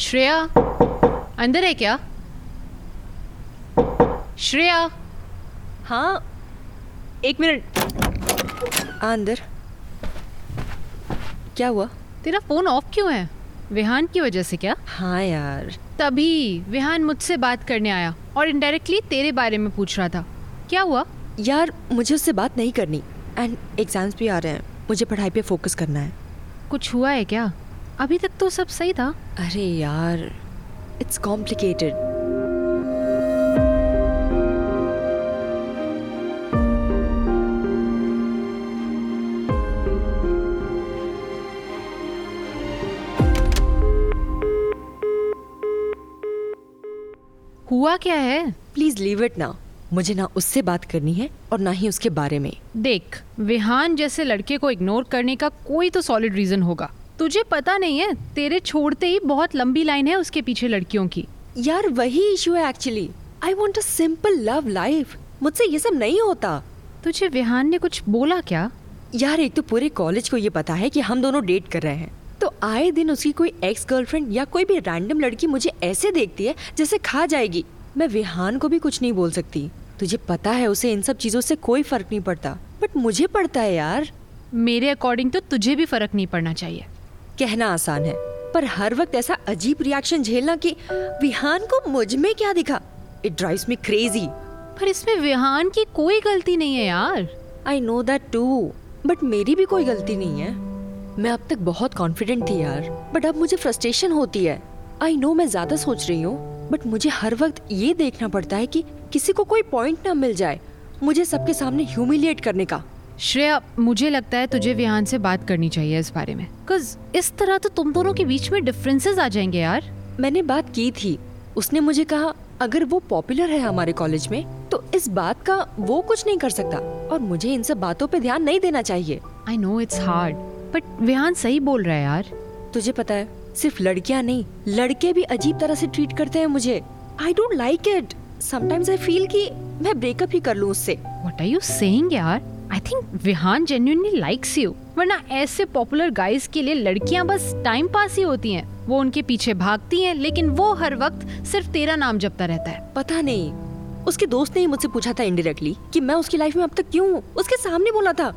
श्रेया अंदर है क्या? श्रेया। हाँ एक मिनट। अंदर। क्या हुआ? तेरा फ़ोन ऑफ़ क्यों है? विहान की वजह से क्या? हाँ यार। तभी विहान मुझसे बात करने आया और इनडायरेक्टली तेरे बारे में पूछ रहा था। क्या हुआ? यार मुझे उससे बात नहीं करनी। एंड एग्ज़ाम्स भी आ रहे हैं। मुझे पढ़ाई पे फोकस करना है। कुछ हुआ है क्या? अभी तक तो सब सही था। अरे यार इट्स कॉम्प्लिकेटेड हुआ क्या है? प्लीज़ लीव इट ना मुझे ना उससे बात करनी है और ना ही उसके बारे में। देख विहान जैसे लड़के को इग्नोर करने का कोई तो सॉलिड रीजन होगा। तुझे पता नहीं है तेरे छोड़ते ही बहुत लंबी लाइन है उसके पीछे लड़कियों की। यार वही इशू है actually I want a simple love life मुझसे ये सब नहीं होता। तुझे विहान ने कुछ बोला क्या? यार एक तो पूरे कॉलेज को ये पता है कि हम दोनों डेट कर रहे हैं। तो आए दिन उसकी कोई एक्स गर्लफ्रेंड या कोई भी रैंडम लड़की मुझे ऐसे देखती है जैसे खा जाएगी। मैं विहान को भी कुछ नहीं बोल सकती। तुझे पता है उसे इन सब चीज़ों से कोई फ़र्क नहीं पड़ता। बट मुझे पड़ता है यार। मेरे अकॉर्डिंग तो तुझे भी फ़र्क नहीं पड़ना चाहिए। कहना आसान है पर हर वक्त ऐसा अजीब रिएक्शन झेलना कि विहान को मुझमें क्या दिखा? इट ड्राइव्स मी क्रेजी पर इसमें विहान की कोई गलती नहीं है यार। I know that too but मेरी भी कोई गलती नहीं है। मैं अब तक बहुत कॉन्फिडेंट थी यार बट अब मुझे फ्रस्ट्रेशन होती है। आई नो मैं ज़्यादा सोच रही हूँ बट मुझे हर वक्त ये देखना पड़ता है कि किसी को कोई पॉइंट ना मिल जाए मुझे सबके सामने ह्यूमिलिएट करने का। श्रेया मुझे लगता है तुझे विहान से बात करनी चाहिए इस बारे में। कज इस तरह तो तुम दोनों के बीच में डिफरेंसेस आ जाएँगे यार। मैंने बात की थी। उसने मुझे कहा अगर वो पॉपुलर है हमारे कॉलेज में तो इस बात का वो कुछ नहीं कर सकता। और मुझे इन सब बातों पे ध्यान नहीं देना चाहिए। I know it's hard but Vihaan सही बोल रहा है यार। तुझे पता है सिर्फ़ लड़कियाँ नहीं लड़के भी अजीब तरह से ट्रीट करते हैं मुझे। I don't like it sometimes I feel कि मैं ब्रेकअप ही कर लूँ उससे। व्हाट आर यू सेइंग यार? I think Vihaan genuinely likes you वरना ऐसे पॉपुलर गाइस के लिए लड़कियाँ बस टाइम पास ही होती हैं। वो उनके पीछे भागती हैं लेकिन वो हर वक्त सिर्फ़ तेरा नाम जपता रहता है। पता नहीं। उसके दोस्त ने ही मुझसे पूछा था इनडायरेक्टली कि मैं उसकी लाइफ में अब तक क्यों हूँ। उसके सामने बोला था।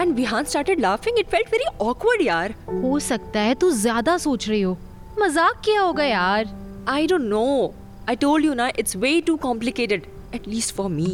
And Vihaan started laughing it felt very awkward यार। हो सकता है तू ज़्यादा सोच रही हो। मज़ाक किया होगा यार? I don't know I told you ना it's way too complicated at least for me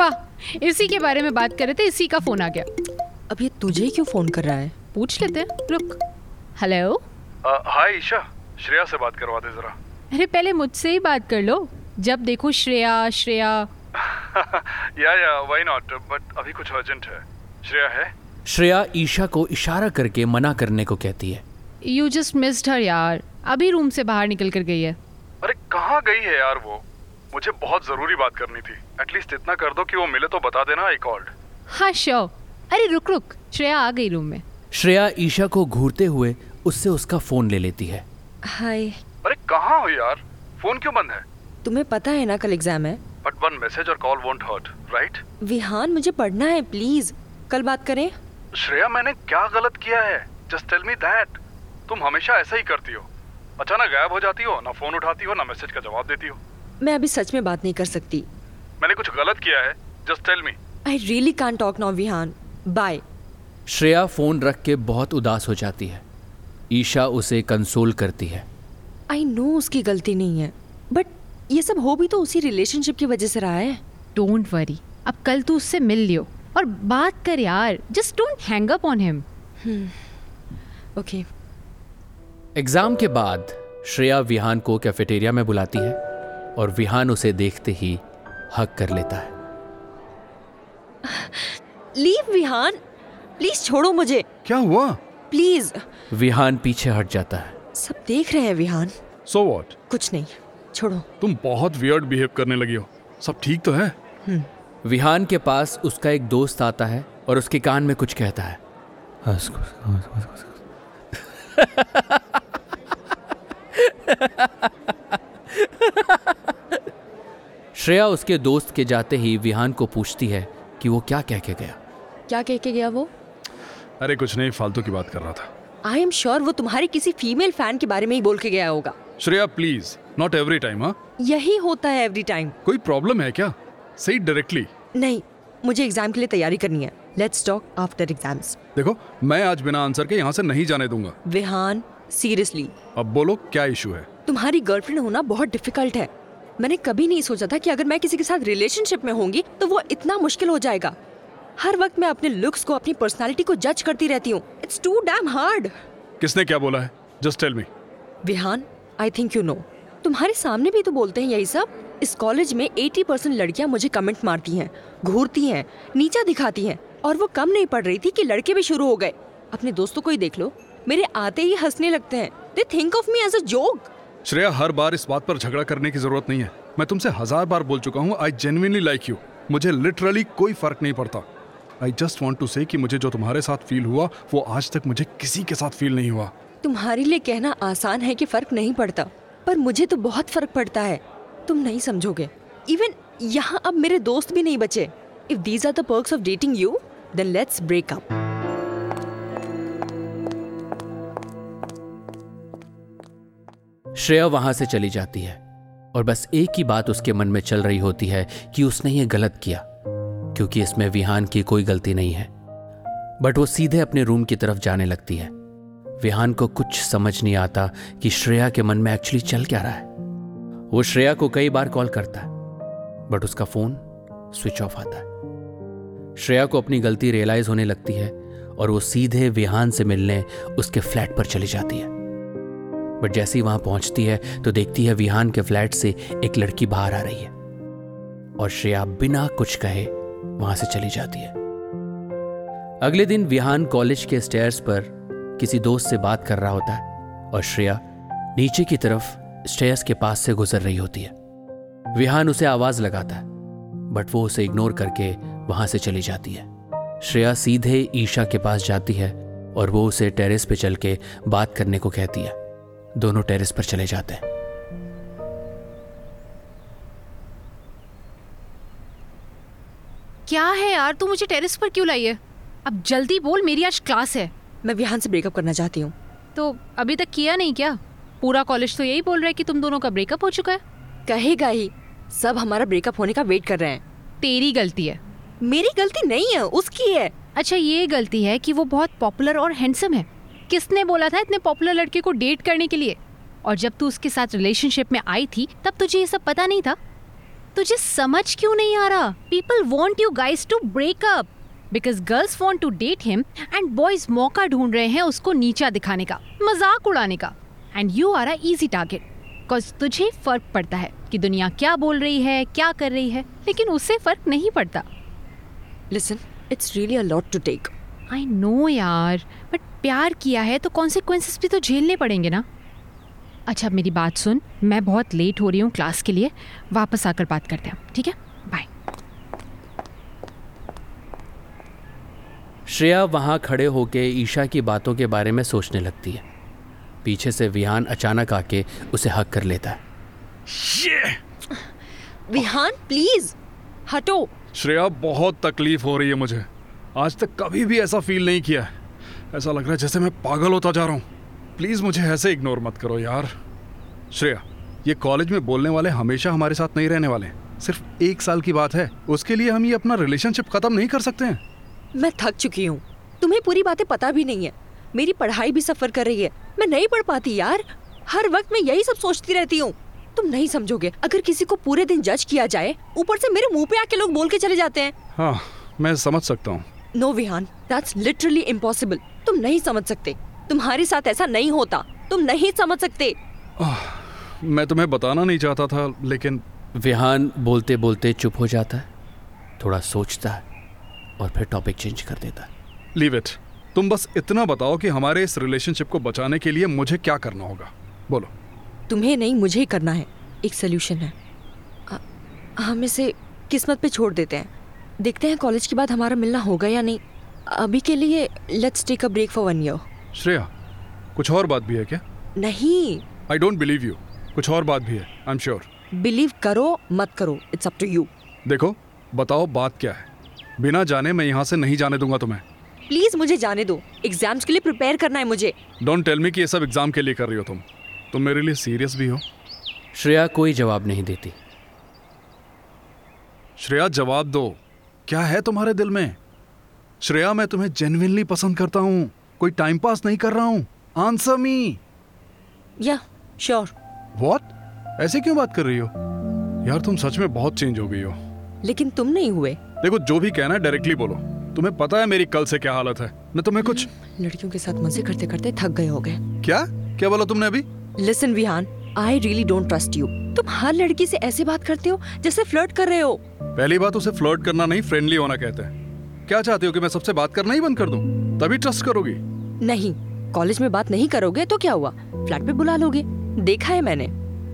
वाह इसी के बारे में बात कर रहे थे इसी का फ़ोन आ गया। अब ये तुझे क्यों फ़ोन कर रहा है? पूछ लेते हैं रुक। हेलो हाय ईशा श्रेया से बात करवा दे जरा। अरे पहले मुझसे ही बात कर लो। जब देखो श्रेया श्रेया। या या व्हाई नॉट बट अभी कुछ अर्जेंट है। श्रेया है? श्रेया ईशा को इशारा करके मना करने को कहती है। यू जस्ट मिस्ड हर यार। अभी रूम से बाहर निकल कर गई है। अरे कहाँ गई है यार वो? मुझे बहुत ज़रूरी बात करनी थी। एटलीस्ट इतना कर दो कि वो मिले तो बता देना आई कॉल्ड हाँ श्योर अरे रुक रुक। श्रेया आ गई रूम में। श्रेया ईशा को घूरते हुए उससे उसका फ़ोन ले लेती है। हाय। अरे कहाँ हो यार? फ़ोन क्यों बंद है? तुम्हें पता है ना कल एग्ज़ाम है। बट वन मैसेज और call won't hurt right Vihaan मुझे पढ़ना है प्लीज़ कल बात करें? श्रेया मैंने क्या गलत किया है? जस्ट टेल मी दैट तुम हमेशा ऐसा ही करती हो। अचानक गायब हो जाती हो ना फ़ोन उठाती हो ना मैसेज का जवाब देती हो। मैं अभी सच में बात नहीं कर सकती। मैंने कुछ गलत किया है just tell me I really can't talk now Vihaan bye Shreya phone रख के बहुत उदास हो जाती है। ईशा उसे कंसोल करती है। आई नो उसकी गलती नहीं है बट ये सब हो भी तो उसी रिलेशनशिप की वजह से रहा है। डोंट वरी अब कल तू उससे मिल लियो। और बात कर यार just don't hang up on him okay exam के बाद श्रेया विहान को कैफेटेरिया में बुलाती है। और विहान उसे देखते ही हक कर लेता है। लीव विहान प्लीज़ छोड़ो मुझे। क्या हुआ? प्लीज़। विहान पीछे हट जाता है। सब देख रहे हैं विहान। सो व्हाट कुछ नहीं छोड़ो। तुम बहुत वियर्ड बिहेव करने लगी हो। सब ठीक तो है? विहान के पास उसका एक दोस्त आता है और उसके कान में कुछ कहता है। श्रेया उसके दोस्त के जाते ही विहान को पूछती है कि वो क्या कह के गया। क्या कह के गया वो? अरे कुछ नहीं फालतू की बात कर रहा था। आई एम श्योर वो तुम्हारी किसी फीमेल फ़ैन के बारे में ही बोल के गया होगा। Shreya please not every time हाँ? यही होता है एवरी टाइम कोई प्रॉब्लम है क्या? सही डायरेक्टली नहीं मुझे एग्ज़ाम के लिए तैयारी करनी है। लेट्स टॉक आफ्टर एग्ज़ाम्स देखो मैं आज बिना आंसर के यहाँ से नहीं जाने दूँगा। विहान सीरियसली अब बोलो क्या इशू है? तुम्हारी गर्लफ्रेंड होना बहुत डिफ़िकल्ट है। मैंने कभी नहीं सोचा था कि अगर मैं किसी के साथ रिलेशनशिप में होंगी तो वो इतना मुश्किल हो जाएगा। हर वक्त मैं अपने लुक्स को अपनी पर्सनालिटी को जज करती रहती हूँ। इट्स टू डैम हार्ड किसने क्या बोला है? Just tell me Vihaan I think you know तुम्हारे सामने भी तो बोलते हैं यही सब। इस कॉलेज में 80 परसेंट लड़कियाँ मुझे कमेंट मारती हैं घूरती हैं नीचा दिखाती हैं और वो कम नहीं पड़ रही थी कि लड़के भी शुरू हो गए। अपने दोस्तों को ही देख लो। मेरे आते ही हंसने लगते हैं। They think of me as a joke Shreya, हर बार इस बात पर झगड़ा करने की ज़रूरत नहीं है। मैं तुमसे हज़ार बार बोल चुका हूँ आई जेन्युइनली लाइक यू मुझे लिटरली कोई फ़र्क नहीं पड़ता। आई जस्ट वॉन्ट टू से मुझे जो तुम्हारे साथ फील हुआ, वो आज तक मुझे किसी के साथ फील नहीं हुआ। तुम्हारे लिए कहना आसान है कि फ़र्क नहीं पड़ता, पर मुझे तो बहुत फ़र्क पड़ता है। तुम नहीं समझोगे। इवन यहाँ अब मेरे दोस्त भी नहीं बचे। If these are the perks of dating you then let's break up Shreya वहाँ से चली जाती है और बस एक ही बात उसके मन में चल रही होती है कि उसने ये गलत किया, क्योंकि इसमें विहान की कोई गलती नहीं है। बट वो सीधे अपने रूम की तरफ़ जाने लगती है। विहान को कुछ समझ नहीं आता कि श्रेया के मन में एक्चुअली चल क्या रहा है। वो श्रेया को कई बार कॉल करता है, बट उसका फ़ोन स्विच ऑफ़ आता है। श्रेया को अपनी गलती रियलाइज़ होने लगती है और वो सीधे विहान से मिलने उसके फ्लैट पर चली जाती है। बट जैसे ही वहाँ पहुँचती है तो देखती है विहान के फ्लैट से एक लड़की बाहर आ रही है। और श्रेया बिना कुछ कहे वहाँ से चली जाती है। अगले दिन विहान कॉलेज के स्टेयर्स पर किसी दोस्त से बात कर रहा होता है, और श्रेया नीचे की तरफ़ स्टेयर्स के पास से गुजर रही होती है। विहान उसे आवाज़ लगाता है बट वो उसे इग्नोर करके वहाँ से चली जाती है। श्रेया सीधे ईशा के पास जाती है, और वो उसे टेरेस पे चल के बात करने को कहती है। दोनों टेरेस पर चले जाते हैं। क्या है यार? तू मुझे टेरेस पर क्यों लाई है? अब जल्दी बोल मेरी आज क्लास है। मैं विहान से ब्रेकअप करना चाहती हूँ। तो अभी तक किया नहीं क्या? पूरा कॉलेज तो यही बोल रहा है कि तुम दोनों का ब्रेकअप हो चुका है। कहेगा ही सब हमारा ब्रेकअप होने का वेट कर रहे हैं। तेरी गलती है। मेरी गलती नहीं है उसकी है। अच्छा ये गलती है कि वो बहुत पॉपुलर और हैंडसम है। किसने बोला था इतने पॉपुलर लड़के को डेट करने के लिए? और जब तू उसके साथ रिलेशनशिप में आई थी, तब तुझे ये सब पता नहीं था? तुझे समझ क्यों नहीं आ रहा? People want you guys to break up because girls want to date him and boys मौका ढूंढ रहे हैं उसको नीचा दिखाने का, मज़ाक उड़ाने का. And you are a easy target because तुझे फ़र्क पड़ता है कि दुनिया क्या बोल रही है, क्या कर रही है, लेकिन उससे फ़र्क नहीं पड़ता. Listen it's really a lot to take I know यार बट प्यार किया है तो कॉन्सिक्वेंसेस भी तो झेलने पड़ेंगे ना। अच्छा अब मेरी बात सुन मैं बहुत लेट हो रही हूँ क्लास के लिए वापस आकर बात करते हैं ठीक है? बाय श्रेया वहाँ खड़े होके ईशा की बातों के बारे में सोचने लगती है। पीछे से विहान अचानक आके उसे हक कर लेता है। विहान प्लीज़ हटो। श्रेया बहुत तकलीफ़ हो रही है मुझे। आज तक कभी भी ऐसा फील नहीं किया ऐसा लग रहा है जैसे मैं पागल होता जा रहा हूँ। प्लीज़ मुझे ऐसे इग्नोर मत करो यार। श्रेया ये कॉलेज में बोलने वाले हमेशा हमारे साथ नहीं रहने वाले सिर्फ़ एक साल की बात है। उसके लिए हम ये अपना रिलेशनशिप खत्म नहीं कर सकते हैं। मैं थक चुकी हूँ। तुम्हें पूरी बातें पता भी नहीं है। मेरी पढ़ाई भी सफ़र कर रही है। मैं नहीं पढ़ पाती यार। हर वक्त मैं यही सब सोचती रहती हूँ। तुम नहीं समझोगे अगर किसी को पूरे दिन जज किया जाए ऊपर से मेरे मुँह पे आके लोग बोल के चले जाते हैं। हाँ मैं समझ सकता हूँ। No Vihan that's literally impossible तुम नहीं समझ सकते। तुम्हारे साथ ऐसा नहीं होता। तुम नहीं समझ सकते। oh, मैं तुम्हें बताना नहीं चाहता था लेकिन विहान बोलते बोलते चुप हो जाता है थोड़ा सोचता है और फिर टॉपिक चेंज कर देता है। लीव इट तुम बस इतना बताओ कि हमारे इस रिलेशनशिप को बचाने के लिए मुझे क्या करना होगा। बोलो। तुम्हें नहीं मुझे ही करना है। एक सोल्यूशन है। हम इसे किस्मत पे छोड़ देते हैं। देखते हैं कॉलेज के बाद हमारा मिलना होगा या नहीं। अभी के लिए let's take a break for one year Shreya कुछ और बात भी है क्या? नहीं। आई डोंट बिलीव यू कुछ और बात भी है आई एम श्योर बिलीव करो मत करो इट्स अप टू यू देखो बताओ बात क्या है। बिना जाने मैं यहाँ से नहीं जाने दूँगा तुम्हें। प्लीज़ मुझे जाने दो। एग्ज़ाम्स के लिए प्रिपेयर करना है मुझे। डोंट टेल मी कि ये सब एग्ज़ाम के लिए कर रही हो तुम। तुम मेरे लिए सीरियस भी हो। श्रेया कोई जवाब नहीं देती। श्रेया जवाब दो। क्या है तुम्हारे दिल में? श्रेया मैं तुम्हें जेन्युइनली पसंद करता हूँ। कोई टाइम पास नहीं कर रहा हूँ। आंसर मी या श्योर व्हाट ऐसे क्यों बात कर रही हो? यार तुम सच में बहुत चेंज हो गई हो। लेकिन तुम नहीं हुए। देखो जो भी कहना है डायरेक्टली बोलो। तुम्हें पता है मेरी कल से क्या हालत है। मैं तुम्हें कुछ लड़कियों के साथ मज़े करते करते थक गए हो गए। क्या? क्या बोला तुमने अभी? Listen Vihan I really don't trust you तुम हर लड़की से ऐसे बात करते हो जैसे फ्लर्ट कर रहे हो। पहली बात उसे फ्लर्ट करना नहीं फ्रेंडली होना कहते हैं। क्या चाहते हो कि मैं सबसे बात करना ही बंद कर दूँ? तभी ट्रस्ट करोगी। नहीं कॉलेज में बात नहीं करोगे तो क्या हुआ? फ्लैट पे बुला लोगे। देखा है मैंने।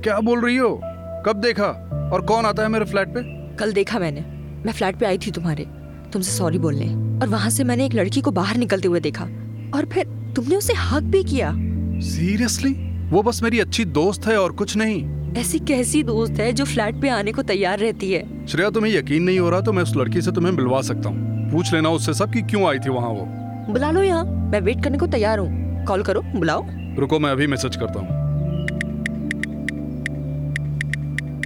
क्या बोल रही हो? कब देखा? और कौन आता है मेरे फ्लैट पे? कल देखा मैंने। मैं फ्लैट पे आई थी तुम्हारे। तुमसे सॉरी बोलने। और वहाँ से मैंने एक लड़की को बाहर निकलते हुए देखा। और फिर तुमने उसे हक भी किया। सीरियसली वो बस मेरी अच्छी दोस्त है और कुछ नहीं। ऐसी कैसी दोस्त है जो फ्लैट पे आने को तैयार रहती है? श्रेया तुम्हें यकीन नहीं हो रहा तो मैं उस लड़की से तुम्हें मिलवा सकता हूँ। पूछ लेना उससे सब कि क्यों आई थी वहाँ वो। बुला लो यहाँ मैं वेट करने को तैयार हूँ। कॉल करो बुलाओ। रुको मैं अभी मैसेज करता हूँ।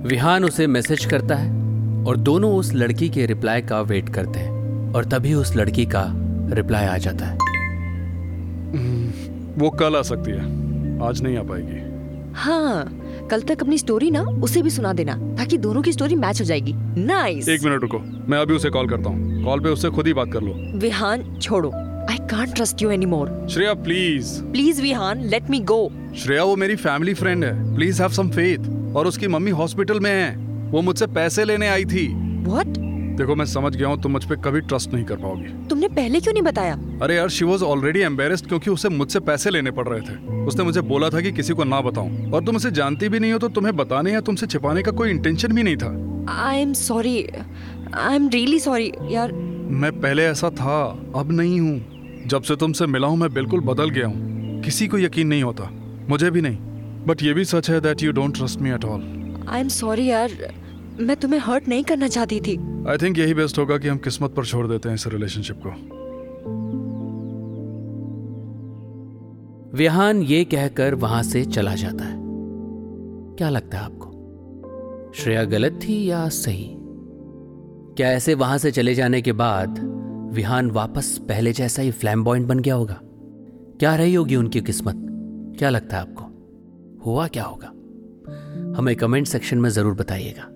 विहान उसे मैसेज करता है और दोनों उस लड़की के रिप्लाई का वेट करते हैं और तभी उस लड़की का रिप्लाई आ जाता है। वो कल आ सकती है। आज नहीं आ पाएगी। हाँ कल तक अपनी स्टोरी ना उसे भी सुना देना ताकि दोनों की स्टोरी मैच हो जाएगी। नाइस एक मिनट रुको मैं अभी उसे कॉल करता हूँ। कॉल पे उससे खुद ही बात कर लो। विहान छोड़ो। I can't trust you any more Shreya please please Vihan let me go Shreya वो मेरी फैमिली फ्रेंड है। प्लीज़ हैव सम फेथ और उसकी मम्मी हॉस्पिटल में है। वो मुझसे पैसे लेने आई थी। व्हाट देखो मैं समझ गया हूँ तुम मुझ पे कभी ट्रस्ट नहीं कर पाओगी। तुमने पहले क्यों नहीं बताया? अरे यार शी वॉज़ ऑलरेडी एम्बेरेस्ड क्योंकि उसे मुझसे पैसे लेने पड़ रहे थे। उसने मुझे बोला था कि किसी को ना बताऊँ। और तुम उसे जानती भी नहीं हो तो तुम्हें बताने या तुमसे छिपाने का कोई इंटेंशन भी नहीं था। I am sorry I am really sorry यार। मैं पहले ऐसा था अब नहीं हूँ। जब से तुमसे मिला हूँ मैं बिल्कुल बदल गया हूँ। किसी को यकीन नहीं होता मुझे भी नहीं। बट ये भी सच है that you don't trust me at all I am sorry यार। मैं तुम्हें हर्ट नहीं करना चाहती थी। आई थिंक यही बेस्ट होगा कि हम किस्मत पर छोड़ देते हैं इस रिलेशनशिप को। विहान ये कहकर वहाँ से चला जाता है। क्या लगता है आपको? श्रेया गलत थी या सही? क्या ऐसे वहाँ से चले जाने के बाद विहान वापस पहले जैसा ही फ्लैम फ्लैम्बॉइंट बन गया होगा? क्या रही होगी उनकी किस्मत? क्या लगता है आपको? हुआ क्या होगा? हमें कमेंट सेक्शन में ज़रूर बताइएगा।